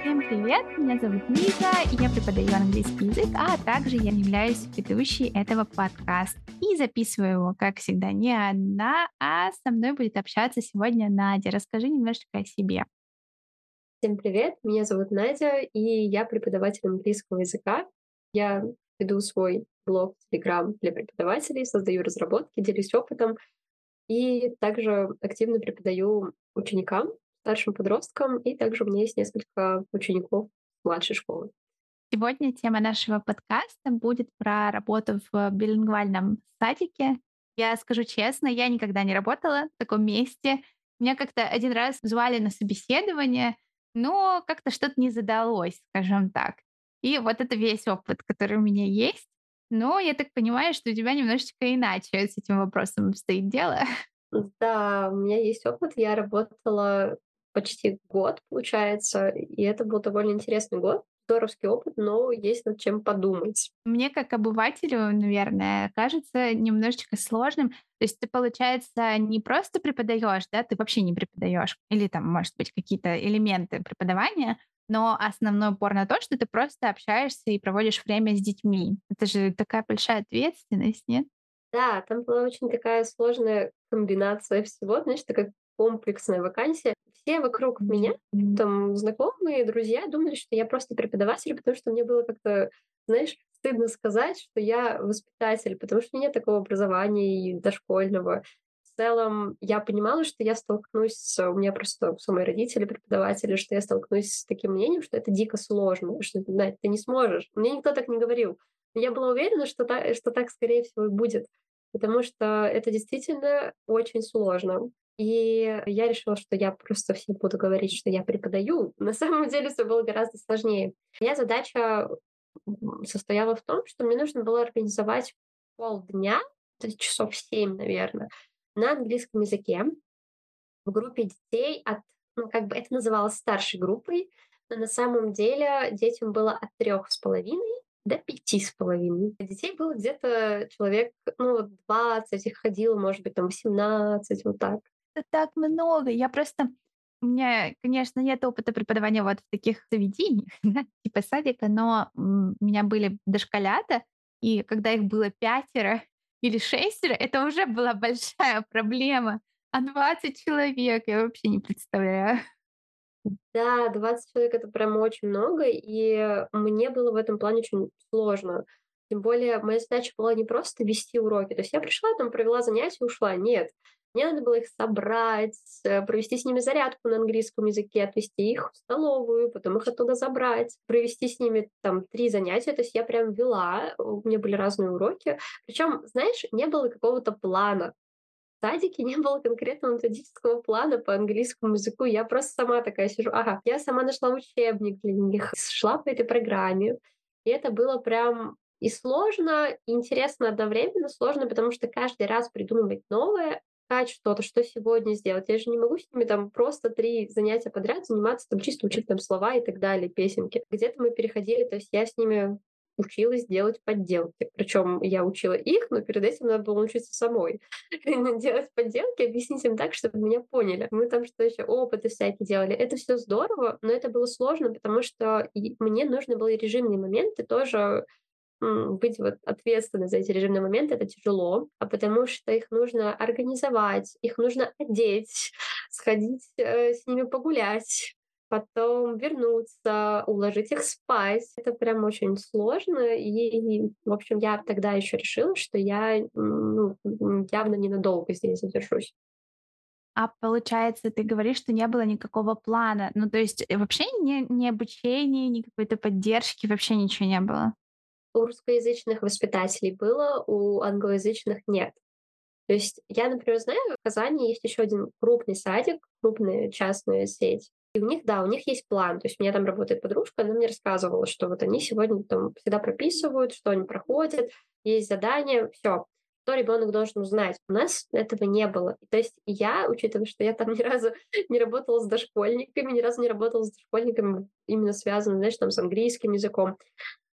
Всем привет, меня зовут Лиза, и я преподаю английский язык, а также я являюсь ведущей этого подкаста. И записываю его, как всегда, не одна, а со мной будет общаться сегодня Надя. Расскажи немножечко о себе. Всем привет, меня зовут Надя, и я преподаватель английского языка. Я веду свой блог Telegram для преподавателей, создаю разработки, делюсь опытом, и также активно преподаю ученикам, старшим подросткам, и также у меня есть несколько учеников младшей школы. Сегодня тема нашего подкаста будет про работу в билингвальном садике. Я скажу честно, я никогда не работала в таком месте. Меня как-то один раз звали на собеседование, но как-то что-то не задалось, скажем так. И вот это весь опыт, который у меня есть. Но я так понимаю, что у тебя немножечко иначе с этим вопросом обстоит дело. Да, у меня есть опыт. Я работала почти год, получается, и это был довольно интересный год здоровский опыт, но есть над чем подумать. Мне как обывателю, наверное, кажется немножечко сложным. То есть ты, получается, не просто преподаешь, да, ты вообще не преподаешь, или там, может быть, какие-то элементы преподавания, но основной упор на то, что ты просто общаешься и проводишь время с детьми. Это же такая большая ответственность, нет? Да, там была очень такая сложная комбинация всего, знаешь, такая комплексная вакансия. Все вокруг меня, там знакомые, друзья, думали, что я просто преподаватель, потому что мне было как-то, знаешь, стыдно сказать, что я воспитатель, потому что у меня нет такого образования и дошкольного. Целом я понимала, что я столкнусь с... У меня просто все мои родители преподаватели, что я столкнусь с таким мнением, что это дико сложно, что да, ты не сможешь. Мне никто так не говорил. Но я была уверена, что, та, что так, скорее всего, и будет потому что это действительно очень сложно. И я решила, что я просто всем буду говорить, что я преподаю. На самом деле все было гораздо сложнее. Моя задача состояла в том, что мне нужно было организовать полдня, часов семь, наверное, на английском языке в группе детей от, ну, как бы это называлось старшей группой, но на самом деле детям было от трех с половиной до пяти с половиной. Детей было где-то человек, ну, 20, их ходило, может быть, там 18, вот так. Это так много. Я просто... У меня, конечно, нет опыта преподавания вот в таких заведениях, да, типа садика, но у меня были дошколята, и когда их было пятеро или шестеро, это уже была большая проблема. А 20 человек я вообще не представляю. Да, 20 человек это прям очень много, и мне было в этом плане очень сложно. Тем более моя задача была не просто вести уроки. То есть я пришла, там провела занятия, ушла. Нет. Мне надо было их собрать, э, провести с ними зарядку на английском языке, отвести их в столовую, потом их оттуда забрать, провести с ними там три занятия. То есть я прям вела, у меня были разные уроки. Причем, знаешь, не было какого-то плана садике не было конкретного методического плана по английскому языку. Я просто сама такая сижу. Ага, я сама нашла учебник для них, шла по этой программе. И это было прям и сложно, и интересно одновременно. Сложно, потому что каждый раз придумывать новое, искать что-то, что сегодня сделать. Я же не могу с ними там просто три занятия подряд заниматься, там чисто учить там слова и так далее, песенки. Где-то мы переходили, то есть я с ними училась делать подделки. Причем я учила их, но перед этим надо было учиться самой. делать подделки, объяснить им так, чтобы меня поняли. Мы там что еще, опыты всякие делали. Это все здорово, но это было сложно, потому что мне нужны были режимные моменты тоже быть вот ответственной за эти режимные моменты, это тяжело, а потому что их нужно организовать, их нужно одеть, сходить э, с ними погулять, потом вернуться, уложить их спать. Это прям очень сложно. И, в общем, я тогда еще решила, что я ну, явно ненадолго здесь задержусь. А получается, ты говоришь, что не было никакого плана. Ну, то есть э, вообще ни, ни обучения, ни какой-то поддержки, вообще ничего не было? У русскоязычных воспитателей было, у англоязычных нет. То есть я, например, знаю, в Казани есть еще один крупный садик, крупная частная сеть, и у них, да, у них есть план. То есть у меня там работает подружка, она мне рассказывала, что вот они сегодня там всегда прописывают, что они проходят, есть задания, все что ребенок должен узнать. У нас этого не было. То есть я, учитывая, что я там ни разу не работала с дошкольниками, ни разу не работала с дошкольниками, именно связанным, знаешь, там с английским языком,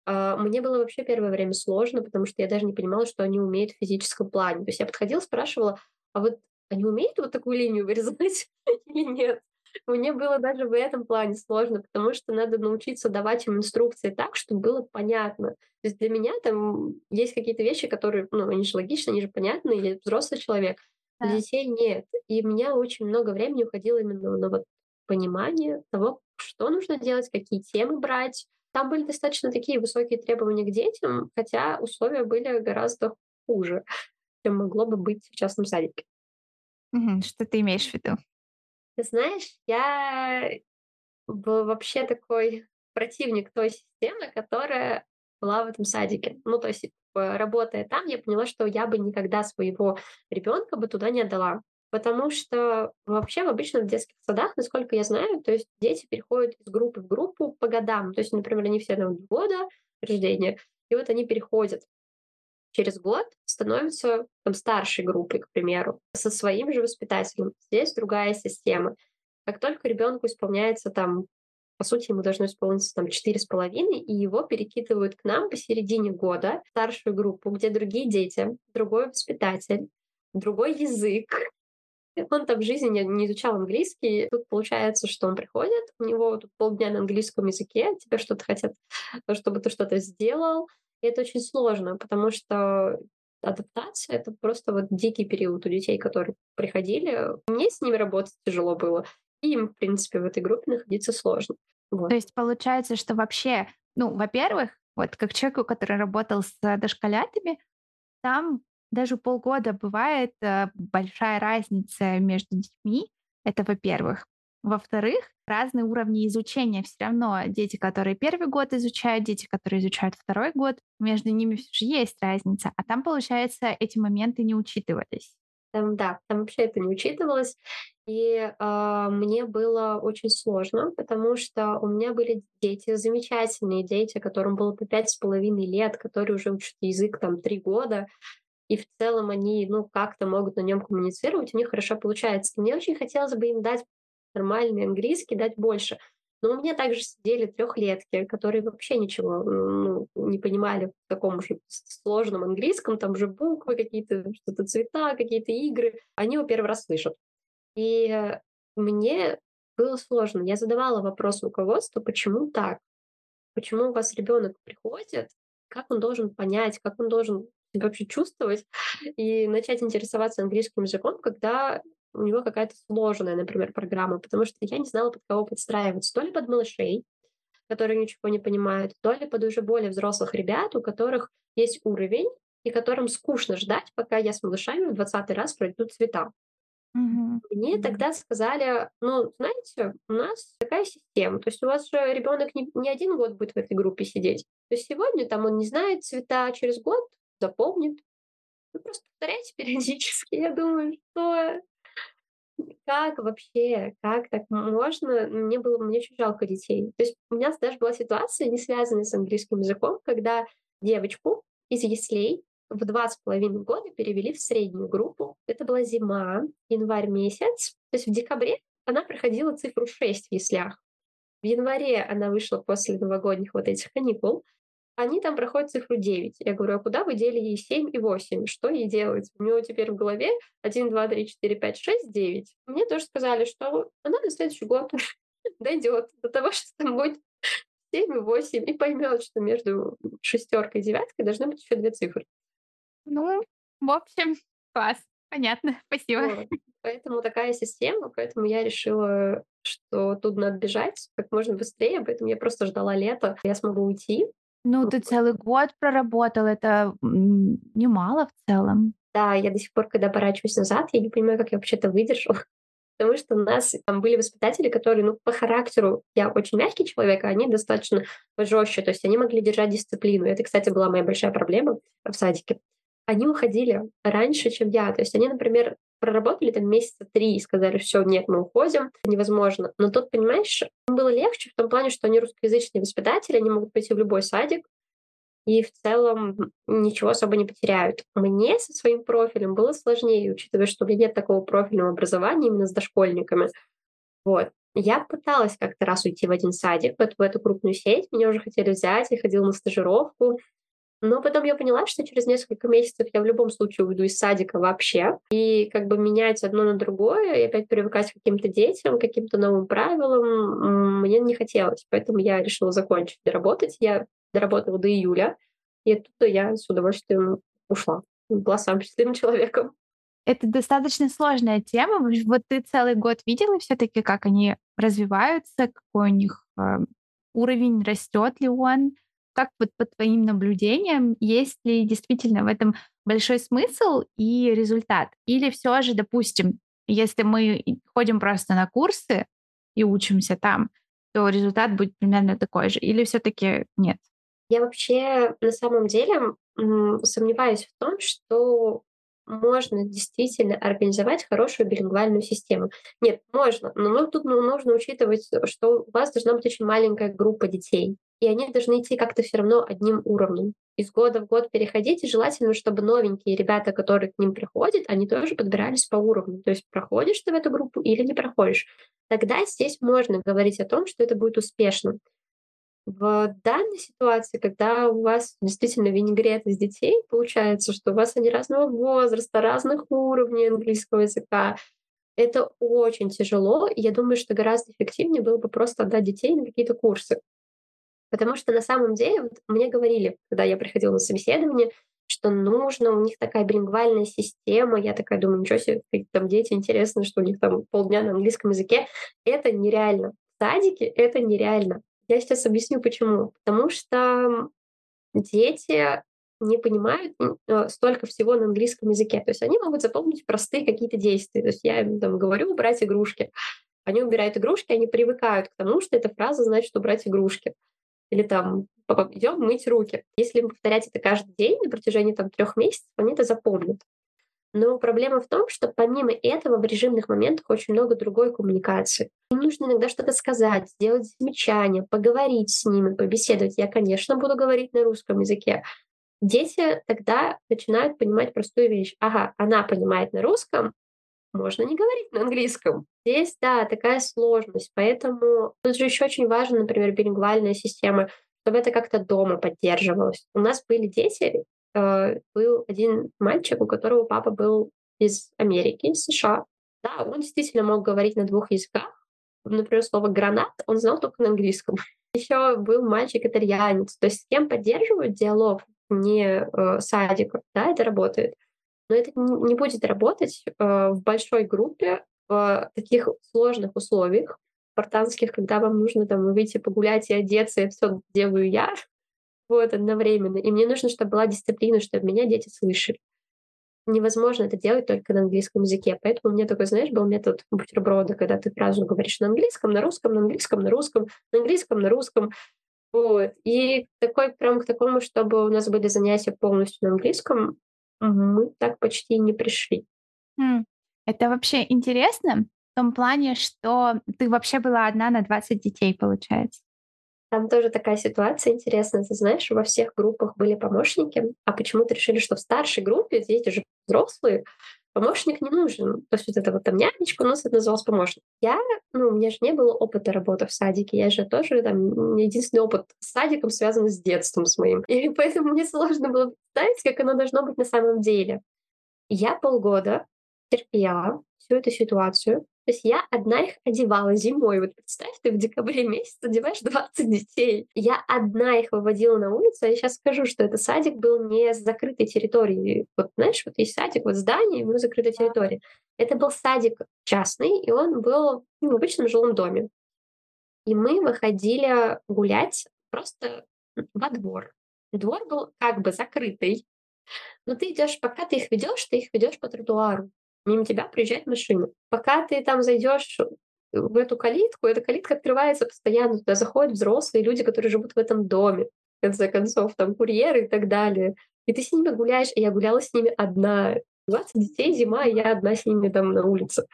мне было вообще первое время сложно, потому что я даже не понимала, что они умеют в физическом плане. То есть я подходила, спрашивала, а вот они умеют вот такую линию вырезать или нет? Мне было даже в этом плане сложно, потому что надо научиться давать им инструкции так, чтобы было понятно. То есть для меня там есть какие-то вещи, которые, ну, они же логичны, они же понятны, я взрослый человек. Да. Для детей нет. И у меня очень много времени уходило именно на вот понимание того, что нужно делать, какие темы брать. Там были достаточно такие высокие требования к детям, хотя условия были гораздо хуже, чем могло бы быть в частном садике. Что ты имеешь в виду? Ты знаешь, я был вообще такой противник той системы, которая была в этом садике. Ну, то есть, работая там, я поняла, что я бы никогда своего ребенка бы туда не отдала. Потому что вообще в обычных детских садах, насколько я знаю, то есть дети переходят из группы в группу по годам. То есть, например, они все равно года рождения, и вот они переходят через год становятся там, старшей группой, к примеру, со своим же воспитателем. Здесь другая система. Как только ребенку исполняется там, по сути, ему должно исполниться там четыре с половиной, и его перекидывают к нам посередине года, в старшую группу, где другие дети, другой воспитатель, другой язык, он там в жизни не, изучал английский. Тут получается, что он приходит, у него тут полдня на английском языке, тебе что-то хотят, чтобы ты что-то сделал. И это очень сложно, потому что адаптация — это просто вот дикий период у детей, которые приходили. Мне с ними работать тяжело было, и им, в принципе, в этой группе находиться сложно. Вот. То есть получается, что вообще, ну, во-первых, вот как человеку, который работал с дошколятами, там даже полгода бывает э, большая разница между детьми. Это во-первых. Во-вторых, разные уровни изучения. Все равно дети, которые первый год изучают, дети, которые изучают второй год, между ними все же есть разница. А там, получается, эти моменты не учитывались. Там, да, там вообще это не учитывалось. И э, мне было очень сложно, потому что у меня были дети, замечательные дети, которым было по пять с половиной лет, которые уже учат язык там три года, и в целом они, ну, как-то могут на нем коммуницировать, у них хорошо получается. мне очень хотелось бы им дать нормальный английский, дать больше. Но у меня также сидели трехлетки, которые вообще ничего ну, не понимали в таком же сложном английском, там же буквы какие-то, что-то цвета, какие-то игры. Они его первый раз слышат. И мне было сложно. Я задавала вопрос руководству, почему так? Почему у вас ребенок приходит, как он должен понять, как он должен вообще чувствовать и начать интересоваться английским языком, когда у него какая-то сложная, например, программа, потому что я не знала, под кого подстраиваться. То ли под малышей, которые ничего не понимают, то ли под уже более взрослых ребят, у которых есть уровень, и которым скучно ждать, пока я с малышами в 20 раз пройдут цвета. Mm-hmm. Мне тогда сказали, ну, знаете, у нас такая система, то есть у вас же ребенок не, не один год будет в этой группе сидеть. То есть сегодня там он не знает цвета, а через год запомнит. Вы просто повторяйте периодически. Я думаю, что как вообще, как так можно? Мне было, мне очень жалко детей. То есть у меня даже была ситуация, не связанная с английским языком, когда девочку из яслей в два с половиной года перевели в среднюю группу. Это была зима, январь месяц. То есть в декабре она проходила цифру 6 в яслях. В январе она вышла после новогодних вот этих каникул они там проходят цифру 9. Я говорю, а куда вы дели ей 7 и 8? Что ей делать? У нее теперь в голове 1, 2, 3, 4, 5, 6, 9. Мне тоже сказали, что она на следующий год дойдет до того, что там будет 7 и 8, и поймет, что между шестеркой и девяткой должны быть еще две цифры. Ну, в общем, класс. Понятно, спасибо. Вот. Поэтому такая система, поэтому я решила, что тут надо бежать как можно быстрее, поэтому я просто ждала лета, я смогу уйти, ну, ты целый год проработал, это немало в целом. Да, я до сих пор, когда оборачиваюсь назад, я не понимаю, как я вообще это выдержала. Потому что у нас там были воспитатели, которые, ну, по характеру, я очень мягкий человек, а они достаточно жестче, то есть они могли держать дисциплину. Это, кстати, была моя большая проблема в садике. Они уходили раньше, чем я. То есть они, например, проработали там месяца три и сказали, все, нет, мы уходим, невозможно. Но тут, понимаешь, было легче в том плане, что они русскоязычные воспитатели, они могут пойти в любой садик, и в целом ничего особо не потеряют. Мне со своим профилем было сложнее, учитывая, что у меня нет такого профильного образования именно с дошкольниками. Вот. Я пыталась как-то раз уйти в один садик, в эту, в эту крупную сеть. Меня уже хотели взять, я ходила на стажировку. Но потом я поняла, что через несколько месяцев я в любом случае уйду из садика вообще. И как бы менять одно на другое, и опять привыкать к каким-то детям, к каким-то новым правилам мне не хотелось. Поэтому я решила закончить работать. Я доработала до июля. И оттуда я с удовольствием ушла. Была самым счастливым человеком. Это достаточно сложная тема. Вот ты целый год видела все-таки, как они развиваются, какой у них э, уровень, растет ли он? Как вот по твоим наблюдениям, есть ли действительно в этом большой смысл и результат? Или все же, допустим, если мы ходим просто на курсы и учимся там, то результат будет примерно такой же? Или все-таки нет? Я вообще на самом деле сомневаюсь в том, что можно действительно организовать хорошую билингвальную систему. Нет, можно, но тут ну, нужно учитывать, что у вас должна быть очень маленькая группа детей, и они должны идти как-то все равно одним уровнем. Из года в год переходить, и желательно, чтобы новенькие ребята, которые к ним приходят, они тоже подбирались по уровню. То есть проходишь ты в эту группу или не проходишь. Тогда здесь можно говорить о том, что это будет успешно. В данной ситуации, когда у вас действительно винегрет из детей, получается, что у вас они разного возраста, разных уровней английского языка, это очень тяжело. Я думаю, что гораздо эффективнее было бы просто отдать детей на какие-то курсы. Потому что на самом деле вот мне говорили, когда я приходила на собеседование, что нужно, у них такая билингвальная система. Я такая думаю, ничего себе, там дети, интересно, что у них там полдня на английском языке. Это нереально. В садике это нереально. Я сейчас объясню почему. Потому что дети не понимают э, столько всего на английском языке. То есть они могут запомнить простые какие-то действия. То есть я им там говорю убрать игрушки. Они убирают игрушки, они привыкают к тому, что эта фраза значит убрать игрушки. Или там идем мыть руки. Если им повторять это каждый день на протяжении там трех месяцев, они это запомнят. Но проблема в том, что помимо этого в режимных моментах очень много другой коммуникации. Им нужно иногда что-то сказать, сделать замечание, поговорить с ними, побеседовать. Я, конечно, буду говорить на русском языке. Дети тогда начинают понимать простую вещь. Ага, она понимает на русском, можно не говорить на английском. Здесь, да, такая сложность. Поэтому тут же еще очень важно, например, билингвальная система, чтобы это как-то дома поддерживалось. У нас были дети, э, был один мальчик, у которого папа был из Америки, из США. Да, он действительно мог говорить на двух языках. Например, слово «гранат» он знал только на английском. Еще был мальчик-итальянец. То есть с кем поддерживают диалог не э, садик, да, это работает. Но это не будет работать э, в большой группе в таких сложных условиях, спартанских, когда вам нужно там выйти погулять и одеться, и все делаю я, вот, одновременно. И мне нужно, чтобы была дисциплина, чтобы меня дети слышали. Невозможно это делать только на английском языке. Поэтому у меня такой, знаешь, был метод бутерброда, когда ты фразу говоришь на английском, на русском, на английском, на русском, на английском, на русском. Вот. И такой прям к такому, чтобы у нас были занятия полностью на английском, мы так почти не пришли. Это вообще интересно в том плане, что ты вообще была одна на 20 детей, получается. Там тоже такая ситуация интересная. Ты знаешь, во всех группах были помощники, а почему-то решили, что в старшей группе дети уже взрослые, помощник не нужен. То есть вот это вот там нянечка, у нас это называлось помощник. Я, ну, у меня же не было опыта работы в садике. Я же тоже там, единственный опыт с садиком связан с детством с моим. И поэтому мне сложно было представить, как оно должно быть на самом деле. Я полгода терпела всю эту ситуацию, то есть я одна их одевала зимой. Вот представь, ты в декабре месяц одеваешь 20 детей. Я одна их выводила на улицу. Я сейчас скажу, что этот садик был не с закрытой территорией. Вот знаешь, вот есть садик, вот здание, ему закрытая территория. Это был садик частный, и он был ну, в обычном жилом доме. И мы выходили гулять просто во двор. Двор был как бы закрытый, но ты идешь, пока ты их ведешь, ты их ведешь по тротуару мимо тебя приезжает машина. Пока ты там зайдешь в эту калитку, эта калитка открывается постоянно, туда заходят взрослые люди, которые живут в этом доме, в конце концов, там курьеры и так далее. И ты с ними гуляешь, и я гуляла с ними одна. 20 детей, зима, и я одна с ними там на улице.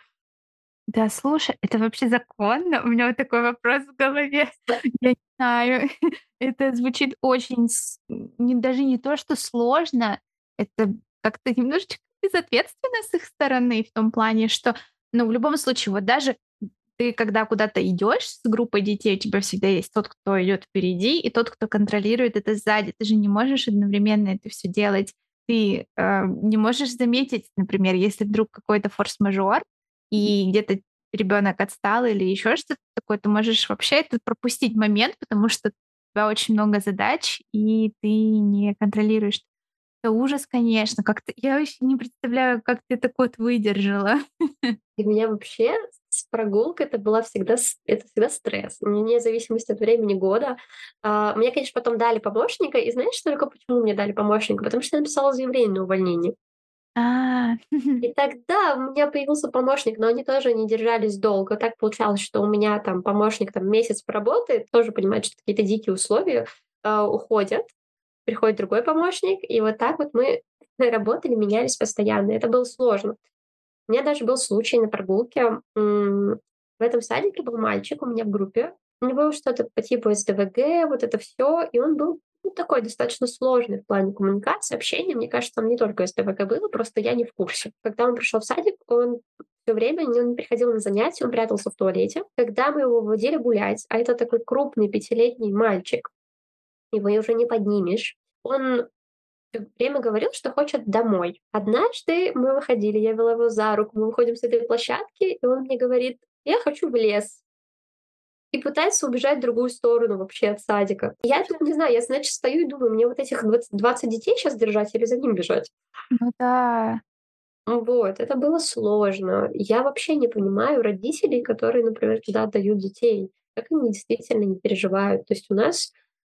Да, слушай, это вообще законно? У меня вот такой вопрос в голове. Я не знаю. Это звучит очень... Не, даже не то, что сложно, это как-то немножечко безответственно с их стороны в том плане, что, ну, в любом случае, вот даже ты когда куда-то идешь с группой детей, у тебя всегда есть тот, кто идет впереди, и тот, кто контролирует это сзади. Ты же не можешь одновременно это все делать. Ты э, не можешь заметить, например, если вдруг какой-то форс-мажор, и где-то ребенок отстал или еще что-то такое, ты можешь вообще это пропустить момент, потому что у тебя очень много задач, и ты не контролируешь это ужас, конечно. Как ты... Я вообще не представляю, как ты такой вот выдержала. Для меня вообще с прогулкой это была всегда, это всегда стресс. Вне зависимости от времени года. А, мне, конечно, потом дали помощника. И знаешь только почему мне дали помощника? Потому что я написала заявление на увольнение. А, И тогда у меня появился помощник, но они тоже не держались долго. Так получалось, что у меня там помощник там месяц поработает, тоже понимает, что какие-то дикие условия э, уходят приходит другой помощник, и вот так вот мы работали, менялись постоянно. Это было сложно. У меня даже был случай на прогулке. В этом садике был мальчик у меня в группе. У него что-то по типу СДВГ, вот это все, и он был ну, такой достаточно сложный в плане коммуникации, общения. Мне кажется, там не только СДВГ было, просто я не в курсе. Когда он пришел в садик, он все время он не приходил на занятия, он прятался в туалете. Когда мы его выводили гулять, а это такой крупный пятилетний мальчик, его уже не поднимешь. Он время говорил, что хочет домой. Однажды мы выходили, я вела его за руку, мы выходим с этой площадки, и он мне говорит, я хочу в лес. И пытается убежать в другую сторону вообще от садика. Я тут не знаю, я, значит, стою и думаю, мне вот этих 20, 20 детей сейчас держать или за ним бежать? Ну да. Вот, это было сложно. Я вообще не понимаю родителей, которые, например, туда отдают детей. Как они действительно не переживают. То есть у нас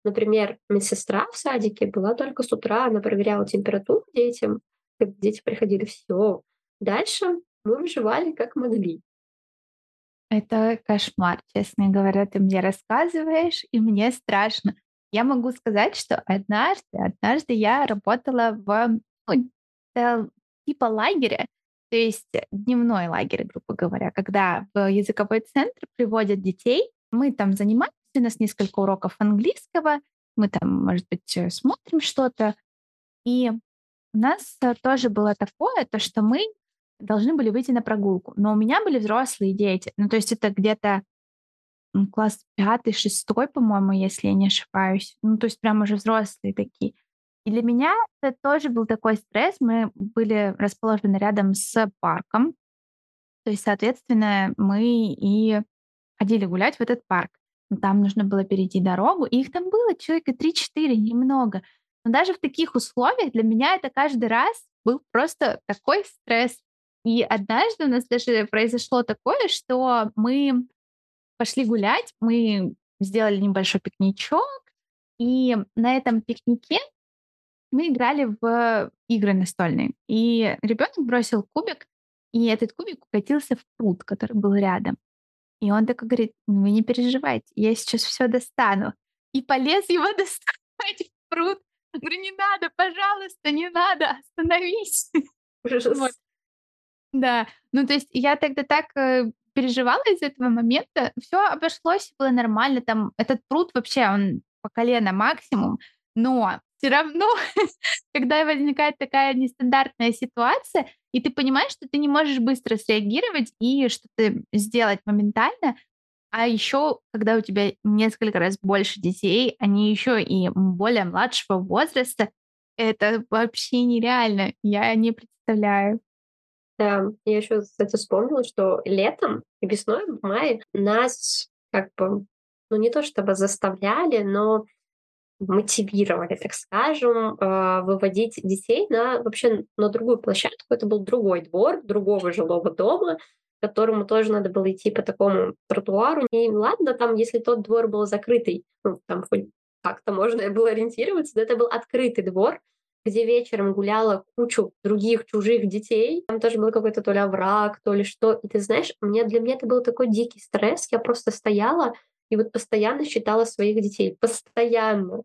Например, медсестра в садике была только с утра, она проверяла температуру детям, дети приходили, все. Дальше мы выживали как могли. Это кошмар, честно говоря, ты мне рассказываешь, и мне страшно. Я могу сказать, что однажды, однажды я работала в ну, типа лагеря, то есть дневной лагерь, грубо говоря, когда в языковой центр приводят детей, мы там занимаемся у нас несколько уроков английского, мы там, может быть, э, смотрим что-то. И у нас э, тоже было такое, то, что мы должны были выйти на прогулку. Но у меня были взрослые дети. Ну, то есть это где-то класс пятый, шестой, по-моему, если я не ошибаюсь. Ну, то есть прям уже взрослые такие. И для меня это тоже был такой стресс. Мы были расположены рядом с парком. То есть, соответственно, мы и ходили гулять в этот парк. Там нужно было перейти дорогу, и их там было человека 3-4, немного. Но даже в таких условиях для меня это каждый раз был просто такой стресс. И однажды у нас даже произошло такое, что мы пошли гулять, мы сделали небольшой пикничок, и на этом пикнике мы играли в игры настольные. И ребенок бросил кубик, и этот кубик укатился в пруд, который был рядом. И он такой говорит, вы не переживайте, я сейчас все достану. И полез его доставать в пруд. Говорю, не надо, пожалуйста, не надо, остановись. Вот. Да, ну то есть я тогда так э, переживала из этого момента. Все обошлось, было нормально. Там этот пруд вообще, он по колено максимум. Но все равно, когда возникает такая нестандартная ситуация, и ты понимаешь, что ты не можешь быстро среагировать и что-то сделать моментально, а еще, когда у тебя несколько раз больше детей, они еще и более младшего возраста, это вообще нереально. Я не представляю. Да, я еще, кстати, вспомнила, что летом и весной, в мае нас как бы, ну не то чтобы заставляли, но мотивировали, так скажем, а, выводить детей на вообще на другую площадку. Это был другой двор другого жилого дома, которому тоже надо было идти по такому тротуару. И ладно, там, если тот двор был закрытый, ну, там как-то можно было ориентироваться, но это был открытый двор, где вечером гуляла кучу других чужих детей. Там тоже был какой-то то ли овраг, то ли что. И ты знаешь, мне, для меня это был такой дикий стресс. Я просто стояла и вот постоянно считала своих детей. Постоянно.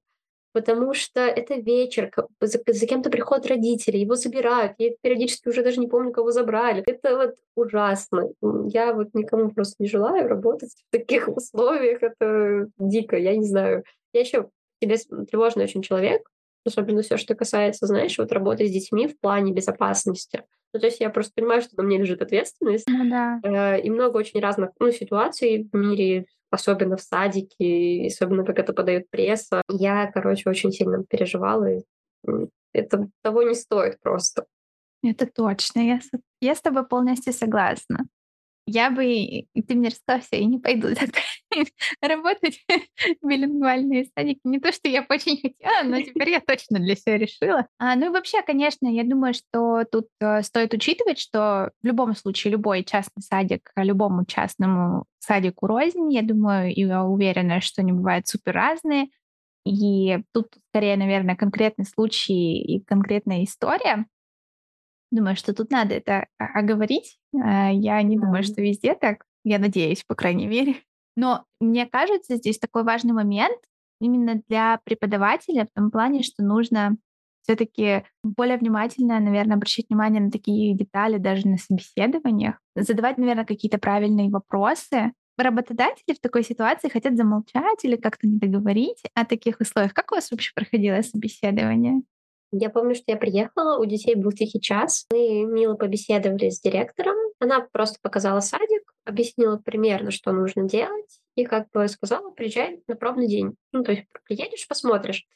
Потому что это вечер, за, за кем-то приходят родители, его забирают. Я периодически уже даже не помню, кого забрали. Это вот ужасно. Я вот никому просто не желаю работать в таких условиях. Это дико, я не знаю. Я еще себе тревожный очень человек. Особенно все, что касается, знаешь, вот работы с детьми в плане безопасности. Ну, то есть я просто понимаю, что на мне лежит ответственность. Ну да. Э, и много очень разных ну, ситуаций в мире, особенно в садике, особенно как это подает пресса. Я, короче, очень сильно переживала. И это того не стоит просто. Это точно. Я, я с тобой полностью согласна я бы, и ты мне рассказала, всё, и не пойду работать в билингвальные садики. Не то, что я бы очень хотела, но теперь я точно для себя решила. А, ну и вообще, конечно, я думаю, что тут э, стоит учитывать, что в любом случае любой частный садик любому частному садику рознь. Я думаю, и я уверена, что они бывают супер разные. И тут скорее, наверное, конкретный случай и конкретная история. Думаю, что тут надо это оговорить. А, я не думаю, что везде так. Я надеюсь, по крайней мере. Но мне кажется, здесь такой важный момент именно для преподавателя в том плане, что нужно все-таки более внимательно, наверное, обращать внимание на такие детали даже на собеседованиях, задавать, наверное, какие-то правильные вопросы. Работодатели в такой ситуации хотят замолчать или как-то не договорить о таких условиях. Как у вас вообще проходило собеседование? Я помню, что я приехала, у детей был тихий час. Мы мило побеседовали с директором. Она просто показала садик, объяснила примерно, что нужно делать. И, как бы сказала, приезжай на пробный день. Ну, то есть приедешь, посмотришь.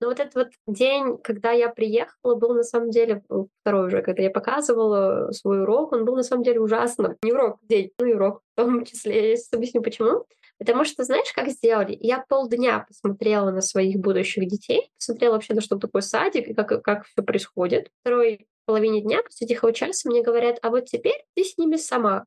Но вот этот вот день, когда я приехала, был на самом деле второй уже, когда я показывала свой урок, он был на самом деле ужасно. Не урок, день, ну и урок в том числе. Я сейчас объясню, почему. Потому что, знаешь, как сделали? Я полдня посмотрела на своих будущих детей, посмотрела вообще, на что такое садик и как, как все происходит. Второй половине дня, после тихого часа, мне говорят, а вот теперь ты с ними сама.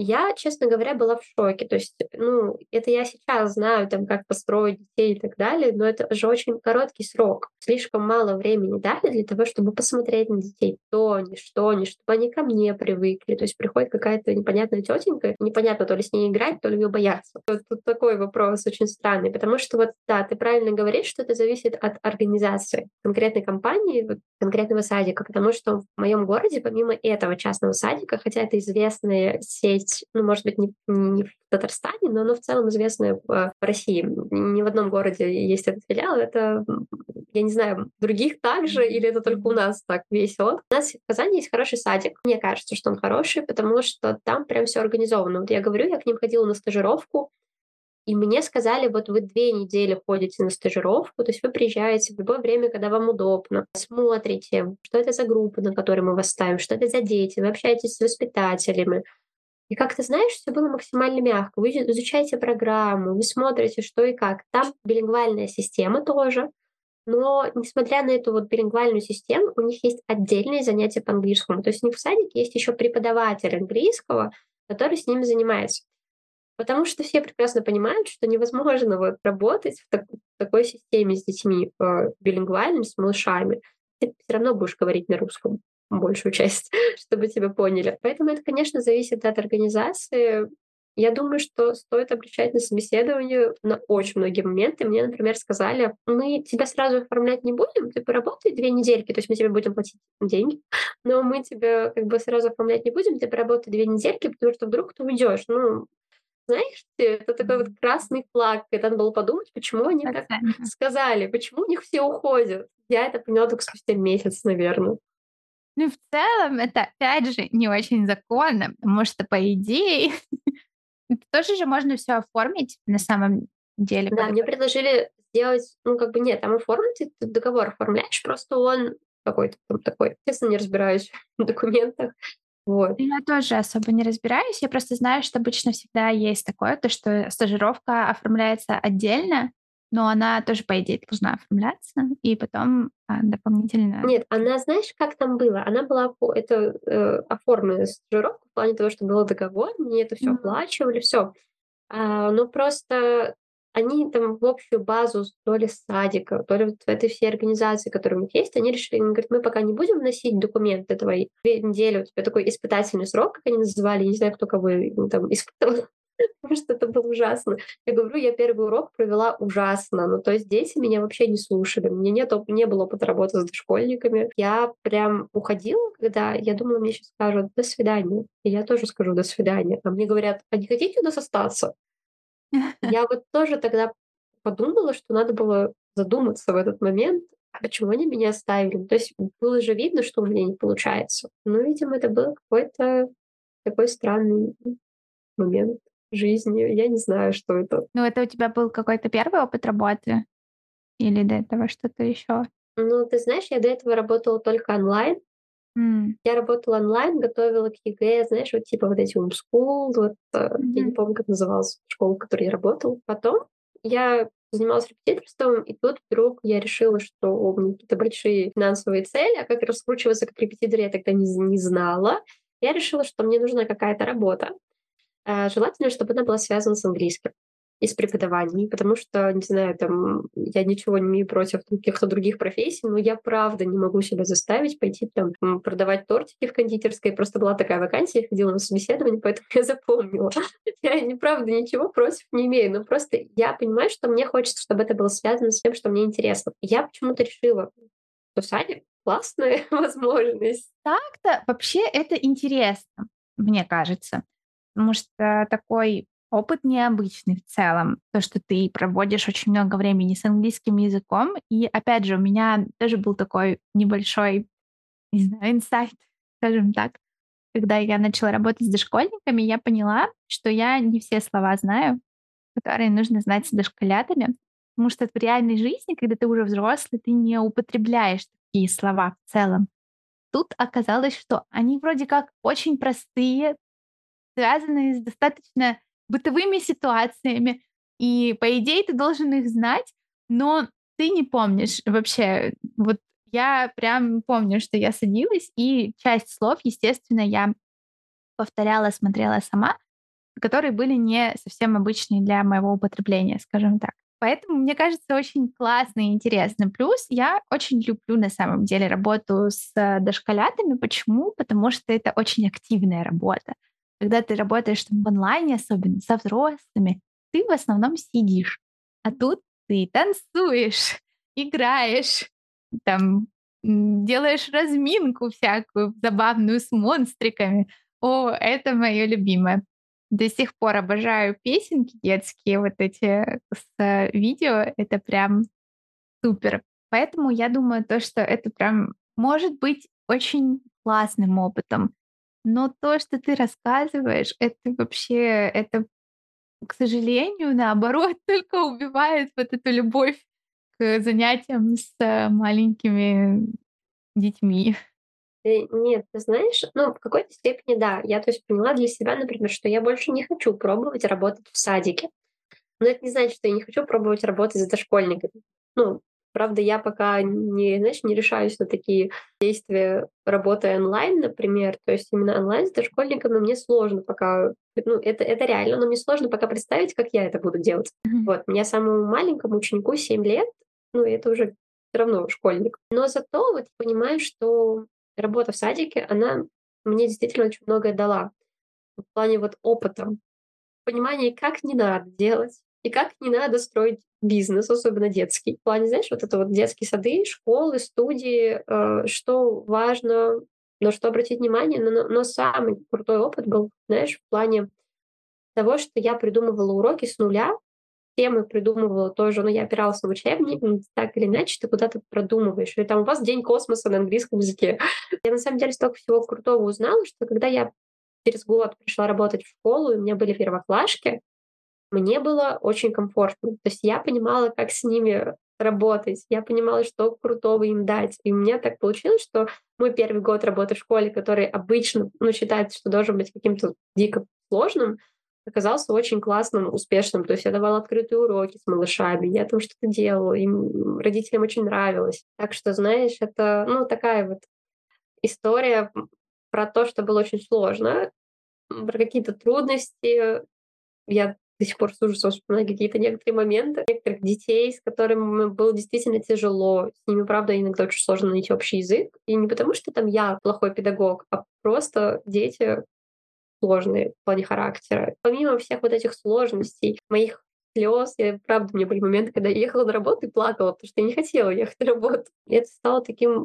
Я, честно говоря, была в шоке. То есть, ну, это я сейчас знаю, там, как построить детей и так далее, но это же очень короткий срок. Слишком мало времени дали для того, чтобы посмотреть на детей. То они, что они, чтобы они ко мне привыкли. То есть приходит какая-то непонятная тетенька, непонятно то ли с ней играть, то ли ее бояться. Вот тут такой вопрос очень странный, потому что вот, да, ты правильно говоришь, что это зависит от организации конкретной компании, вот, конкретного садика, потому что в моем городе, помимо этого частного садика, хотя это известная сеть есть, ну, может быть, не, не в Татарстане, но оно в целом известное в России. Ни в одном городе есть этот филиал. Это, я не знаю, других также, или это только у нас так весело. У нас в Казани есть хороший садик. Мне кажется, что он хороший, потому что там прям все организовано. Вот я говорю, я к ним ходила на стажировку, и мне сказали, вот вы две недели ходите на стажировку, то есть вы приезжаете в любое время, когда вам удобно, смотрите, что это за группа, на которой мы вас ставим, что это за дети, вы общаетесь с воспитателями, и как ты знаешь, все было максимально мягко. Вы изучаете программу, вы смотрите, что и как. Там билингвальная система тоже, но несмотря на эту вот билингвальную систему, у них есть отдельные занятия по английскому. То есть у них в садике есть еще преподаватель английского, который с ними занимается. Потому что все прекрасно понимают, что невозможно вот работать в, так, в такой системе с детьми э, билингвальными, с малышами. Ты все равно будешь говорить на русском большую часть, чтобы тебя поняли. Поэтому это, конечно, зависит от организации. Я думаю, что стоит обращать на собеседование на очень многие моменты. Мне, например, сказали, мы тебя сразу оформлять не будем, ты поработай две недельки, то есть мы тебе будем платить деньги, но мы тебя как бы сразу оформлять не будем, ты поработай две недельки, потому что вдруг ты уйдешь. Ну, знаешь, это такой вот красный флаг, когда надо было подумать, почему они так сказали, почему у них все уходят. Я это поняла только спустя месяц, наверное. Ну, в целом, это, опять же, не очень законно, потому что, по идее, тоже же можно все оформить на самом деле. Да, мне предложили сделать, ну, как бы нет, там оформить, ты договор оформляешь, просто он какой-то там такой. Честно, не разбираюсь в документах. Вот. Я тоже особо не разбираюсь. Я просто знаю, что обычно всегда есть такое, то, что стажировка оформляется отдельно, но она тоже, по идее, должна оформляться, и потом а, дополнительно... Нет, она, знаешь, как там было? Она была это э, оформлена стажировка в плане того, что был договор, мне это все mm-hmm. оплачивали, все. А, но просто они там в общую базу то ли садика, то ли вот в этой всей организации, которая у них есть, они решили, они говорят, мы пока не будем вносить документы твои. Две недели у тебя такой испытательный срок, как они называли, не знаю, кто кого ну, там испытывал потому что это было ужасно. Я говорю, я первый урок провела ужасно. Ну, то есть дети меня вообще не слушали. Мне нет, не было опыта работы с дошкольниками. Я прям уходила, когда я думала, мне сейчас скажут «до свидания». И я тоже скажу «до свидания». А мне говорят «а не хотите у нас остаться?» Я вот тоже тогда подумала, что надо было задуматься в этот момент, а почему они меня оставили? То есть было же видно, что у меня не получается. Ну, видимо, это был какой-то такой странный момент жизни. Я не знаю, что это. Ну, это у тебя был какой-то первый опыт работы? Или до этого что-то еще? Ну, ты знаешь, я до этого работала только онлайн. М. Я работала онлайн, готовила к ЕГЭ, знаешь, вот типа вот эти умскул, вот, э, я не помню, как называлась школа, в которой я работала. Потом я занималась репетиторством, и тут вдруг я решила, что у меня какие-то большие финансовые цели, а как раскручиваться как репетитор я тогда не, не знала. Я решила, что мне нужна какая-то работа. А, желательно, чтобы она была связана с английским и с преподаванием, потому что, не знаю, там, я ничего не имею против каких-то других профессий, но я правда не могу себя заставить пойти там продавать тортики в кондитерской. Просто была такая вакансия, я ходила на собеседование, поэтому я запомнила. Я, не правда, ничего против не имею, но просто я понимаю, что мне хочется, чтобы это было связано с тем, что мне интересно. Я почему-то решила, что садик классная возможность. Так-то вообще это интересно, мне кажется. Потому что такой опыт необычный в целом. То, что ты проводишь очень много времени с английским языком. И опять же, у меня тоже был такой небольшой, не знаю, инсайт, скажем так. Когда я начала работать с дошкольниками, я поняла, что я не все слова знаю, которые нужно знать с дошколятами. Потому что в реальной жизни, когда ты уже взрослый, ты не употребляешь такие слова в целом. Тут оказалось, что они вроде как очень простые, связанные с достаточно бытовыми ситуациями. И, по идее, ты должен их знать, но ты не помнишь вообще. Вот я прям помню, что я садилась, и часть слов, естественно, я повторяла, смотрела сама, которые были не совсем обычные для моего употребления, скажем так. Поэтому, мне кажется, очень классно и интересно. Плюс я очень люблю на самом деле работу с э, дошколятами. Почему? Потому что это очень активная работа когда ты работаешь там, в онлайне, особенно со взрослыми, ты в основном сидишь. А тут ты танцуешь, играешь, там делаешь разминку всякую забавную с монстриками. О, это мое любимое. До сих пор обожаю песенки детские, вот эти с э, видео. Это прям супер. Поэтому я думаю, то, что это прям может быть очень классным опытом. Но то, что ты рассказываешь, это вообще, это, к сожалению, наоборот, только убивает вот эту любовь к занятиям с э, маленькими детьми. Э, нет, ты знаешь, ну, в какой-то степени да. Я, то есть, поняла для себя, например, что я больше не хочу пробовать работать в садике. Но это не значит, что я не хочу пробовать работать с дошкольниками. Ну, Правда, я пока не, знаешь, не решаюсь на такие действия, работая онлайн, например. То есть именно онлайн с дошкольниками мне сложно пока... Ну, это, это реально, но мне сложно пока представить, как я это буду делать. Mm-hmm. Вот, у меня самому маленькому ученику 7 лет, ну, это уже все равно школьник. Но зато вот понимаю, что работа в садике, она мне действительно очень многое дала. В плане вот опыта, понимания, как не надо делать, и как не надо строить бизнес, особенно детский. В плане, знаешь, вот это вот детские сады, школы, студии, э, что важно, на что обратить внимание. Но, но самый крутой опыт был, знаешь, в плане того, что я придумывала уроки с нуля, темы придумывала тоже, но я опиралась на учебник, так или иначе ты куда-то продумываешь. Или там у вас день космоса на английском языке. Я на самом деле столько всего крутого узнала, что когда я через год пришла работать в школу, и у меня были первоклашки, мне было очень комфортно. То есть я понимала, как с ними работать, я понимала, что крутого им дать. И у меня так получилось, что мой первый год работы в школе, который обычно ну, считается, что должен быть каким-то дико сложным, оказался очень классным, успешным. То есть я давала открытые уроки с малышами, я там что-то делала, им родителям очень нравилось. Так что, знаешь, это, ну, такая вот история про то, что было очень сложно, про какие-то трудности. Я до сих пор с ужасом вспоминаю какие-то некоторые моменты. Некоторых детей, с которыми было действительно тяжело. С ними, правда, иногда очень сложно найти общий язык. И не потому, что там я плохой педагог, а просто дети сложные в плане характера. Помимо всех вот этих сложностей, моих слез, я, правда, у меня были моменты, когда я ехала на работу и плакала, потому что я не хотела ехать на работу. И это стало таким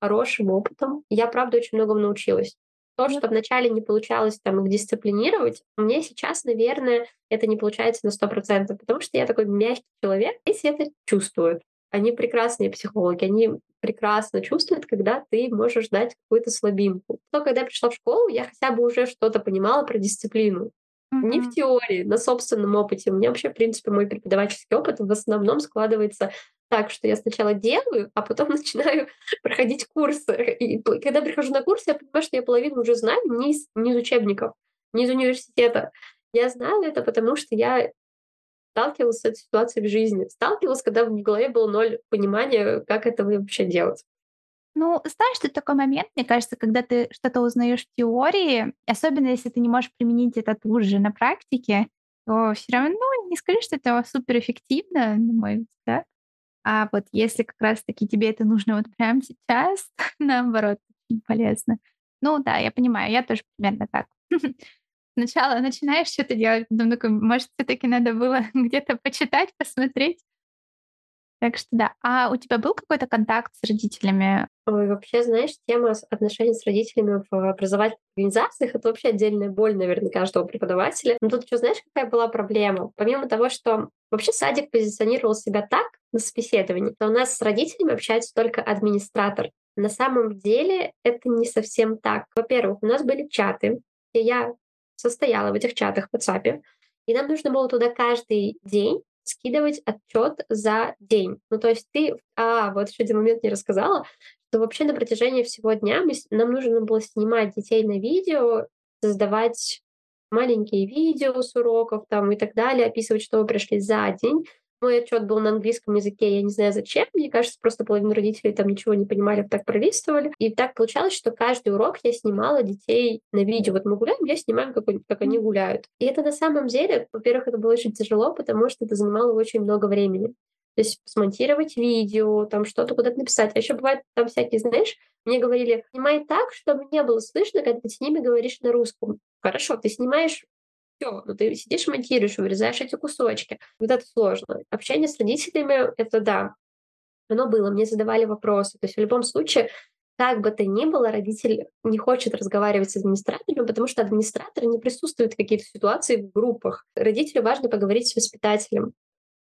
хорошим опытом. Я, правда, очень многому научилась. То, что вначале не получалось там их дисциплинировать, мне сейчас, наверное, это не получается на 100%, потому что я такой мягкий человек, если это чувствую. они прекрасные психологи, они прекрасно чувствуют, когда ты можешь дать какую-то слабинку. Но когда я пришла в школу, я хотя бы уже что-то понимала про дисциплину. Mm-hmm. Не в теории, на собственном опыте. У меня вообще, в принципе, мой преподавательский опыт в основном складывается так, что я сначала делаю, а потом начинаю проходить курсы. И когда прихожу на курсы, я понимаю, что я половину уже знаю не из, не из учебников, не из университета. Я знаю это, потому что я сталкивалась с этой ситуацией в жизни. Сталкивалась, когда в голове было ноль понимания, как это вообще делать. Ну, знаешь, что такой момент, мне кажется, когда ты что-то узнаешь в теории, особенно если ты не можешь применить это тут же на практике, то все равно не скажи, что это суперэффективно, на мой взгляд. А вот если как раз-таки тебе это нужно вот прямо сейчас, наоборот, полезно. Ну да, я понимаю, я тоже примерно так. Сначала начинаешь что-то делать, такой, может, все-таки надо было где-то почитать, посмотреть. Так что да. А у тебя был какой-то контакт с родителями? Ой, вообще, знаешь, тема отношений с родителями в образовательных организациях — это вообще отдельная боль, наверное, каждого преподавателя. Но тут еще знаешь, какая была проблема? Помимо того, что вообще садик позиционировал себя так на собеседовании, то у нас с родителями общается только администратор. На самом деле это не совсем так. Во-первых, у нас были чаты, где я состояла в этих чатах в WhatsApp, и нам нужно было туда каждый день скидывать отчет за день. Ну, то есть ты... А, вот еще один момент не рассказала, что вообще на протяжении всего дня мы, нам нужно было снимать детей на видео, создавать маленькие видео с уроков там и так далее, описывать, что вы пришли за день, мой отчет был на английском языке, я не знаю зачем. Мне кажется, просто половина родителей там ничего не понимали, так пролистывали. И так получалось, что каждый урок я снимала детей на видео. Вот мы гуляем, я снимаю, как, как они гуляют. И это на самом деле, во-первых, это было очень тяжело, потому что это занимало очень много времени. То есть смонтировать видео, там что-то куда-то написать. А еще бывает там всякие, знаешь, мне говорили, снимай так, чтобы не было слышно, когда ты с ними говоришь на русском. Хорошо, ты снимаешь все, ну ты сидишь, монтируешь, вырезаешь эти кусочки. Вот это сложно. Общение с родителями — это да, оно было, мне задавали вопросы. То есть в любом случае, как бы то ни было, родитель не хочет разговаривать с администратором, потому что администратор не присутствует в каких-то ситуациях в группах. Родителю важно поговорить с воспитателем.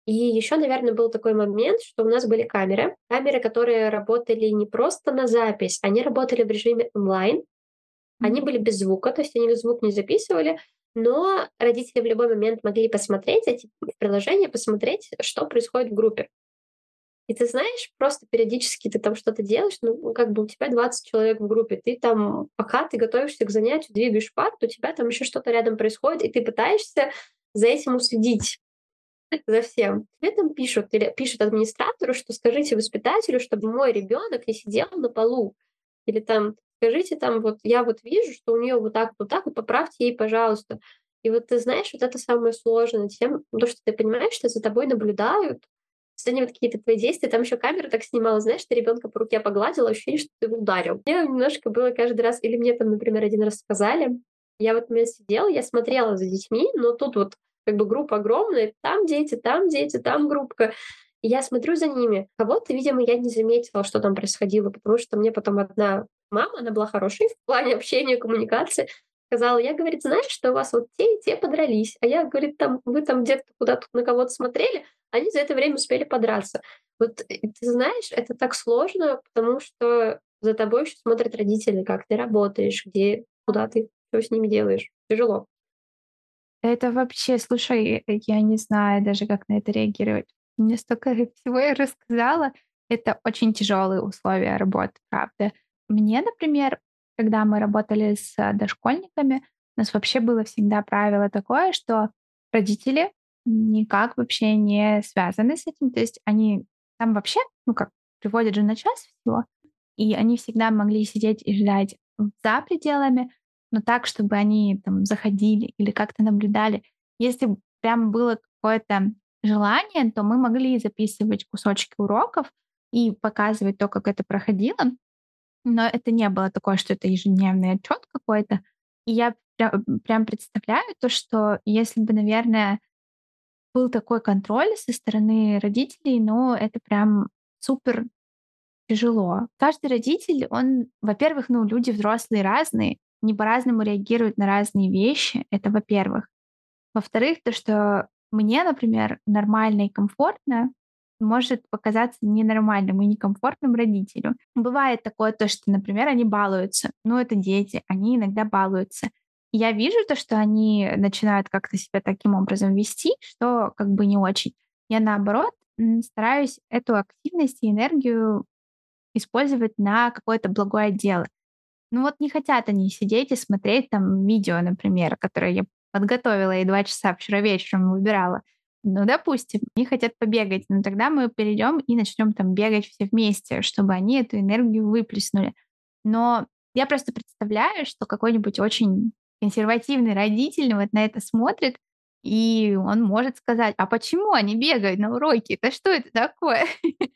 И еще, наверное, был такой момент, что у нас были камеры. Камеры, которые работали не просто на запись, они работали в режиме онлайн. Они были без звука, то есть они звук не записывали, но родители в любой момент могли посмотреть эти приложения, посмотреть, что происходит в группе. И ты знаешь, просто периодически ты там что-то делаешь, ну, как бы у тебя 20 человек в группе, ты там, пока ты готовишься к занятию, двигаешь парт, у тебя там еще что-то рядом происходит, и ты пытаешься за этим уследить за всем. Тебе там пишут, или пишут администратору, что скажите воспитателю, чтобы мой ребенок не сидел на полу. Или там скажите там, вот я вот вижу, что у нее вот так, вот так, вот поправьте ей, пожалуйста. И вот ты знаешь, вот это самое сложное тем, то, что ты понимаешь, что за тобой наблюдают, оценивают какие-то твои действия. Там еще камера так снимала, знаешь, ты ребенка по руке погладила, ощущение, что ты его ударил. Мне немножко было каждый раз, или мне там, например, один раз сказали, я вот меня сидела, я смотрела за детьми, но тут вот как бы группа огромная, там дети, там дети, там группка. И я смотрю за ними. Кого-то, видимо, я не заметила, что там происходило, потому что мне потом одна мама, она была хорошей в плане общения, коммуникации, сказала, я, говорит, знаешь, что у вас вот те и те подрались, а я, говорит, там, вы там где-то куда-то на кого-то смотрели, они за это время успели подраться. Вот ты знаешь, это так сложно, потому что за тобой еще смотрят родители, как ты работаешь, где, куда ты, что с ними делаешь. Тяжело. Это вообще, слушай, я не знаю даже, как на это реагировать. Мне столько всего я рассказала. Это очень тяжелые условия работы, правда. Мне, например, когда мы работали с дошкольниками, у нас вообще было всегда правило такое, что родители никак вообще не связаны с этим. То есть они там вообще, ну как, приводят же на час всего, и они всегда могли сидеть и ждать за пределами, но так, чтобы они там заходили или как-то наблюдали. Если прям было какое-то желание, то мы могли записывать кусочки уроков и показывать то, как это проходило. Но это не было такое, что это ежедневный отчет какой-то. И я прям, прям представляю то, что если бы, наверное, был такой контроль со стороны родителей, ну, это прям супер тяжело. Каждый родитель, он, во-первых, ну, люди взрослые разные, не по-разному реагируют на разные вещи. Это во-первых. Во-вторых, то, что мне, например, нормально и комфортно может показаться ненормальным и некомфортным родителю. Бывает такое то, что, например, они балуются. Ну, это дети, они иногда балуются. я вижу то, что они начинают как-то себя таким образом вести, что как бы не очень. Я наоборот стараюсь эту активность и энергию использовать на какое-то благое дело. Ну вот не хотят они сидеть и смотреть там видео, например, которое я подготовила и два часа вчера вечером выбирала. Ну, допустим, они хотят побегать, но тогда мы перейдем и начнем там бегать все вместе, чтобы они эту энергию выплеснули. Но я просто представляю, что какой-нибудь очень консервативный родитель вот на это смотрит, и он может сказать, а почему они бегают на уроке? Это что это такое?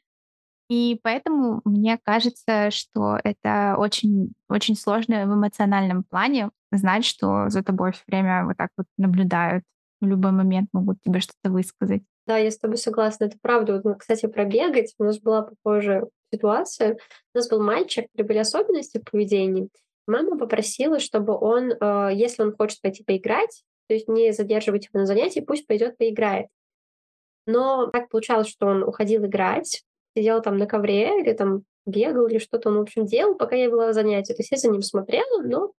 И поэтому мне кажется, что это очень, очень сложно в эмоциональном плане знать, что за тобой все время вот так вот наблюдают. В любой момент могут тебе что-то высказать. Да, я с тобой согласна, это правда. Вот, кстати, про бегать у нас была похожая ситуация. У нас был мальчик, где были особенности в поведении. Мама попросила, чтобы он, э, если он хочет пойти поиграть, то есть не задерживать его на занятии, пусть пойдет поиграет. Но так получалось, что он уходил играть, сидел там на ковре или там бегал или что-то он, в общем, делал, пока я была занятия. То есть я за ним смотрела, но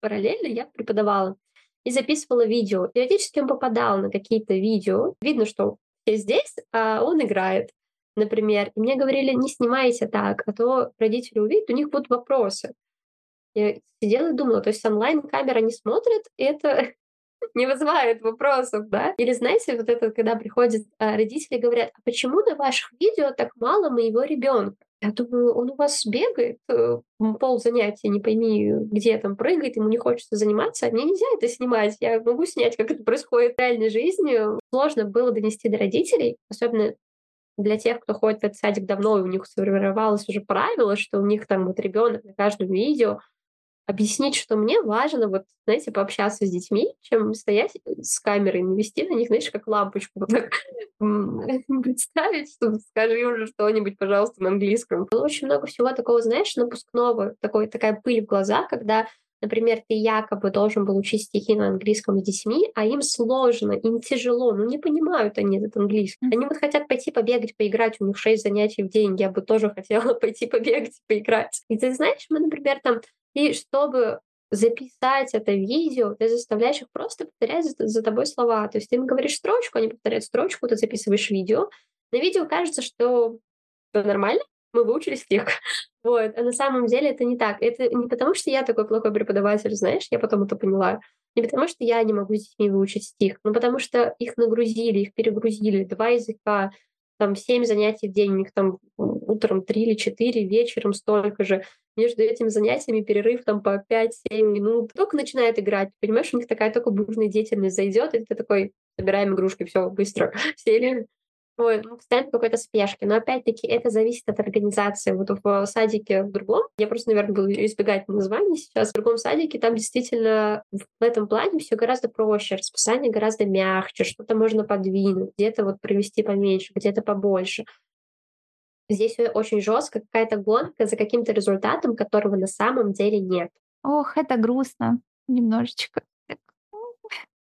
параллельно я преподавала и записывала видео. Периодически он попадал на какие-то видео. Видно, что все здесь, а он играет, например. И мне говорили, не снимайте так, а то родители увидят, у них будут вопросы. Я сидела и думала, то есть онлайн-камера не смотрит, это не вызывает вопросов, да? Или знаете, вот это, когда приходят а, родители и говорят, а почему на ваших видео так мало моего ребенка? Я думаю, он у вас бегает э, пол занятия, не пойми, где там прыгает, ему не хочется заниматься, а мне нельзя это снимать. Я могу снять, как это происходит в реальной жизни. Сложно было донести до родителей, особенно для тех, кто ходит в этот садик давно, и у них сформировалось уже правило, что у них там вот ребенок на каждом видео объяснить, что мне важно, вот, знаете, пообщаться с детьми, чем стоять с камерой, навести на них, знаешь, как лампочку вот так представить, что скажи уже что-нибудь, пожалуйста, на английском. Было очень много всего такого, знаешь, напускного, такой, такая пыль в глаза, когда Например, ты якобы должен был учить стихи на английском с детьми, а им сложно, им тяжело, ну не понимают они этот английский. Они вот хотят пойти побегать, поиграть, у них шесть занятий в день, я бы тоже хотела пойти побегать, поиграть. И ты знаешь, мы, например, там и чтобы записать это видео, ты заставляешь их просто повторять за, тобой слова. То есть ты им говоришь строчку, они повторяют строчку, ты записываешь видео. На видео кажется, что все нормально, мы выучили стих. Вот. А на самом деле это не так. Это не потому, что я такой плохой преподаватель, знаешь, я потом это поняла. Не потому, что я не могу с детьми выучить стих, но потому что их нагрузили, их перегрузили. Два языка, там семь занятий в день, у них там утром три или четыре, вечером столько же. Между этими занятиями перерыв там по 5-7 минут. Только начинает играть, понимаешь, у них такая только бурная деятельность зайдет, и ты такой, собираем игрушки, все, быстро сели, Ой, ну, постоянно какой-то спешки. Но опять-таки это зависит от организации. Вот в садике в другом, я просто, наверное, буду избегать названий сейчас, в другом садике там действительно в этом плане все гораздо проще, расписание гораздо мягче, что-то можно подвинуть, где-то вот провести поменьше, где-то побольше. Здесь очень жестко какая-то гонка за каким-то результатом, которого на самом деле нет. Ох, это грустно немножечко.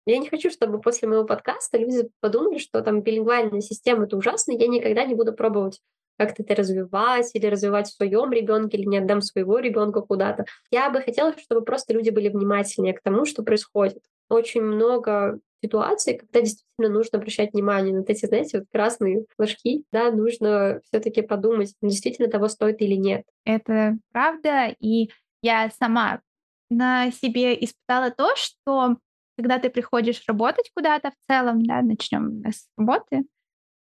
Я не хочу, чтобы после моего подкаста люди подумали, что там билингвальная система это ужасно, я никогда не буду пробовать как-то это развивать или развивать в своем ребенке, или не отдам своего ребенка куда-то. Я бы хотела, чтобы просто люди были внимательнее к тому, что происходит. Очень много ситуаций, когда действительно нужно обращать внимание на эти, знаете, вот красные флажки, да, нужно все-таки подумать, действительно того стоит или нет. Это правда, и я сама на себе испытала то, что когда ты приходишь работать куда-то в целом, да, начнем с работы,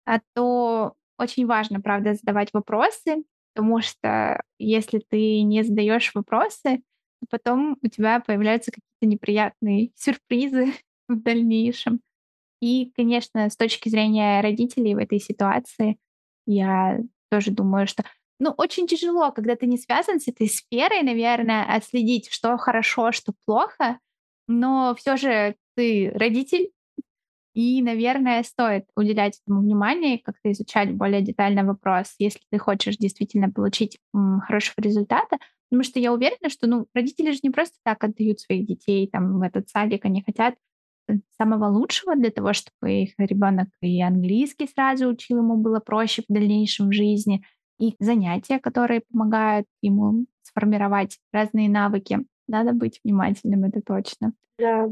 а, то очень важно, правда, задавать вопросы, потому что если ты не задаешь вопросы, потом у тебя появляются какие-то неприятные сюрпризы в дальнейшем. И, конечно, с точки зрения родителей в этой ситуации, я тоже думаю, что ну, очень тяжело, когда ты не связан с этой сферой, наверное, отследить, что хорошо, что плохо, но все же ты родитель, и, наверное, стоит уделять этому внимание, как-то изучать более детально вопрос, если ты хочешь действительно получить м, хорошего результата. Потому что я уверена, что ну, родители же не просто так отдают своих детей там, в этот садик, они хотят самого лучшего для того, чтобы их ребенок и английский сразу учил, ему было проще в дальнейшем в жизни, и занятия, которые помогают ему сформировать разные навыки. Надо быть внимательным, это точно. Да.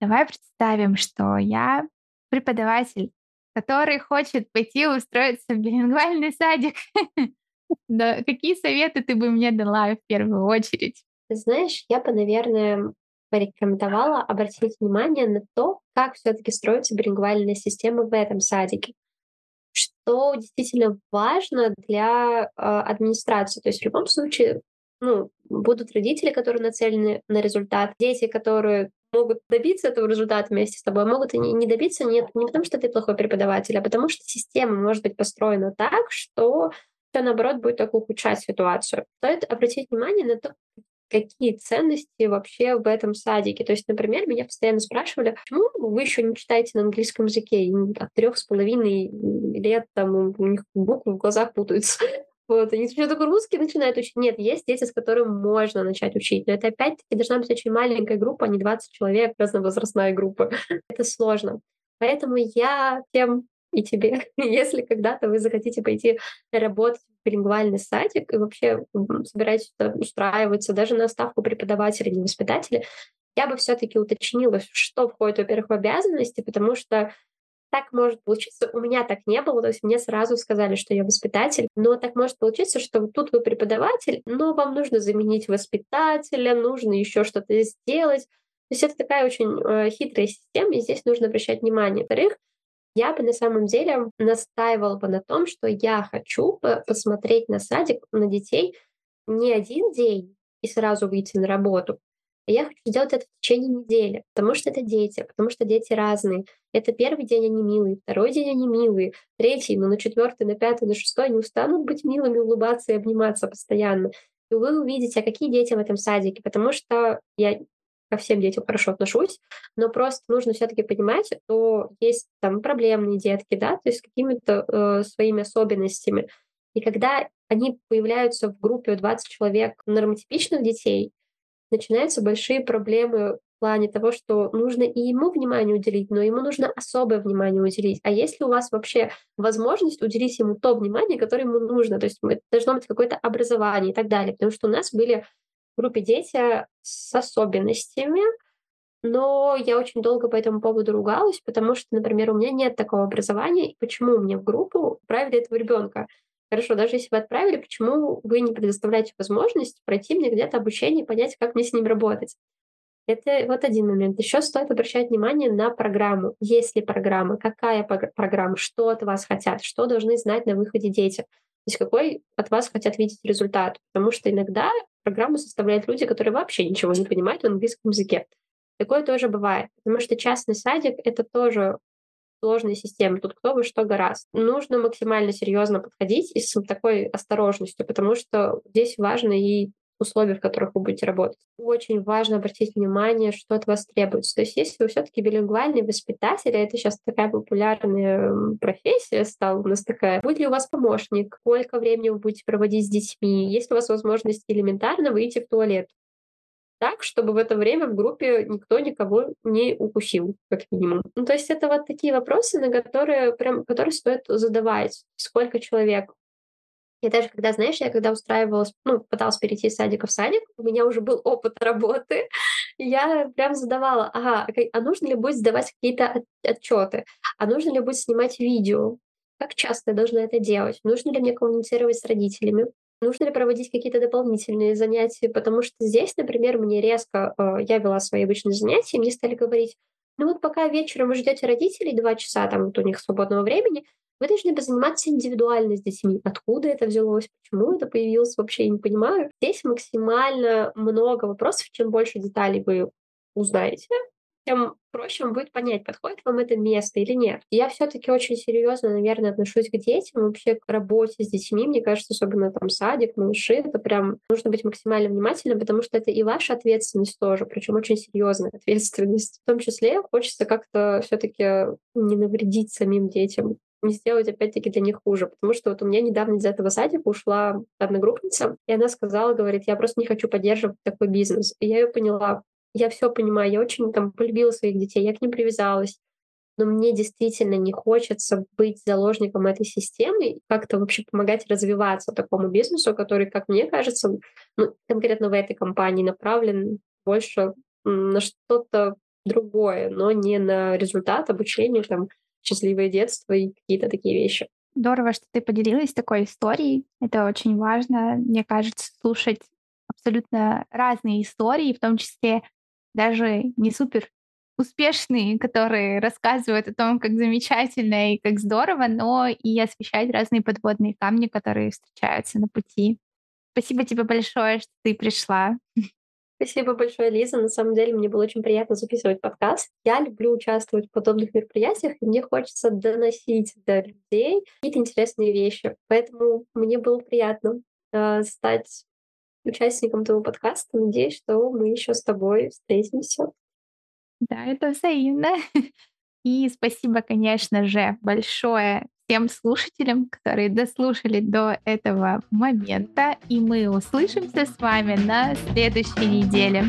Давай представим, что я преподаватель, который хочет пойти устроиться в билингвальный садик. Да, какие советы ты бы мне дала в первую очередь? Знаешь, я бы, наверное, порекомендовала обратить внимание на то, как все-таки строится билингвальная система в этом садике. Что действительно важно для э, администрации. То есть в любом случае ну, будут родители, которые нацелены на результат, дети, которые могут добиться этого результата вместе с тобой, могут и не добиться нет, не потому, что ты плохой преподаватель, а потому что система может быть построена так, что все наоборот будет только ухудшать ситуацию. Стоит обратить внимание на то, какие ценности вообще в этом садике. То есть, например, меня постоянно спрашивали, почему вы еще не читаете на английском языке? От трех с половиной лет там у них буквы в глазах путаются. Вот, они еще только русский начинают учить. Нет, есть дети, с которыми можно начать учить. Но это опять-таки должна быть очень маленькая группа, а не 20 человек, разновозрастная группа. это сложно. Поэтому я тем и тебе, если когда-то вы захотите пойти работать в билингвальный садик и вообще собираетесь устраиваться даже на ставку преподавателя, не воспитателя, я бы все-таки уточнила, что входит, во-первых, в обязанности, потому что так может получиться. У меня так не было, то есть мне сразу сказали, что я воспитатель, но так может получиться, что тут вы преподаватель, но вам нужно заменить воспитателя, нужно еще что-то сделать. То есть это такая очень э, хитрая система, и здесь нужно обращать внимание. Во-вторых, я бы на самом деле настаивала бы на том, что я хочу посмотреть на садик, на детей не один день и сразу выйти на работу, я хочу сделать это в течение недели, потому что это дети, потому что дети разные. Это первый день они милые, второй день они милые, третий, но на четвертый, на пятый, на шестой они устанут быть милыми, улыбаться и обниматься постоянно. И вы увидите, а какие дети в этом садике, потому что я ко всем детям хорошо отношусь, но просто нужно все-таки понимать, что есть там проблемные детки, да, то есть с какими-то э, своими особенностями. И когда они появляются в группе 20 человек нормотипичных детей, начинаются большие проблемы в плане того, что нужно и ему внимание уделить, но ему нужно особое внимание уделить. А если у вас вообще возможность уделить ему то внимание, которое ему нужно, то есть должно быть какое-то образование и так далее, потому что у нас были группе дети с особенностями, но я очень долго по этому поводу ругалась, потому что, например, у меня нет такого образования, и почему мне в группу отправили этого ребенка? Хорошо, даже если вы отправили, почему вы не предоставляете возможность пройти мне где-то обучение и понять, как мне с ним работать? Это вот один момент. Еще стоит обращать внимание на программу. Есть ли программа, какая программа, что от вас хотят, что должны знать на выходе дети. То есть какой от вас хотят видеть результат. Потому что иногда программу составляют люди, которые вообще ничего не понимают в английском языке. Такое тоже бывает, потому что частный садик — это тоже сложная система. Тут кто вы что гораздо. Нужно максимально серьезно подходить и с такой осторожностью, потому что здесь важно и условия, в которых вы будете работать. Очень важно обратить внимание, что от вас требуется. То есть если вы все-таки билингвальный воспитатель, а это сейчас такая популярная профессия стала у нас такая, будет ли у вас помощник, сколько времени вы будете проводить с детьми, есть ли у вас возможность элементарно выйти в туалет, так, чтобы в это время в группе никто никого не укусил, как минимум. Ну, то есть это вот такие вопросы, на которые прям, которые стоит задавать. Сколько человек? Я даже когда, знаешь, я когда устраивалась, ну, пыталась перейти из садика в садик, у меня уже был опыт работы, я прям задавала, ага, а нужно ли будет сдавать какие-то от, отчеты, а нужно ли будет снимать видео, как часто я должна это делать, нужно ли мне коммуницировать с родителями, Нужно ли проводить какие-то дополнительные занятия? Потому что здесь, например, мне резко, э, я вела свои обычные занятия, и мне стали говорить, ну вот пока вечером вы ждете родителей два часа, там вот у них свободного времени, вы должны позаниматься индивидуально с детьми. Откуда это взялось, почему это появилось, вообще я не понимаю. Здесь максимально много вопросов, чем больше деталей вы узнаете, тем проще вам будет понять, подходит вам это место или нет. Я все-таки очень серьезно, наверное, отношусь к детям, вообще к работе с детьми. Мне кажется, особенно там садик, малыши, это прям нужно быть максимально внимательным, потому что это и ваша ответственность тоже, причем очень серьезная ответственность. В том числе хочется как-то все-таки не навредить самим детям не сделать опять-таки для них хуже. Потому что вот у меня недавно из этого садика ушла одногруппница, и она сказала, говорит, я просто не хочу поддерживать такой бизнес. И я ее поняла, я все понимаю, я очень там полюбила своих детей, я к ним привязалась, но мне действительно не хочется быть заложником этой системы как-то вообще помогать развиваться такому бизнесу, который, как мне кажется, ну, конкретно в этой компании направлен больше на что-то другое, но не на результат обучения, там, счастливое детство и какие-то такие вещи. Здорово, что ты поделилась такой историей. Это очень важно, мне кажется, слушать абсолютно разные истории, в том числе даже не супер успешные, которые рассказывают о том, как замечательно и как здорово, но и освещать разные подводные камни, которые встречаются на пути. Спасибо тебе большое, что ты пришла. Спасибо большое, Лиза. На самом деле мне было очень приятно записывать подкаст. Я люблю участвовать в подобных мероприятиях, и мне хочется доносить до людей какие-то интересные вещи. Поэтому мне было приятно э, стать участником твоего подкаста. Надеюсь, что мы еще с тобой встретимся. Да, это взаимно. И спасибо, конечно же, большое всем слушателям, которые дослушали до этого момента. И мы услышимся с вами на следующей неделе.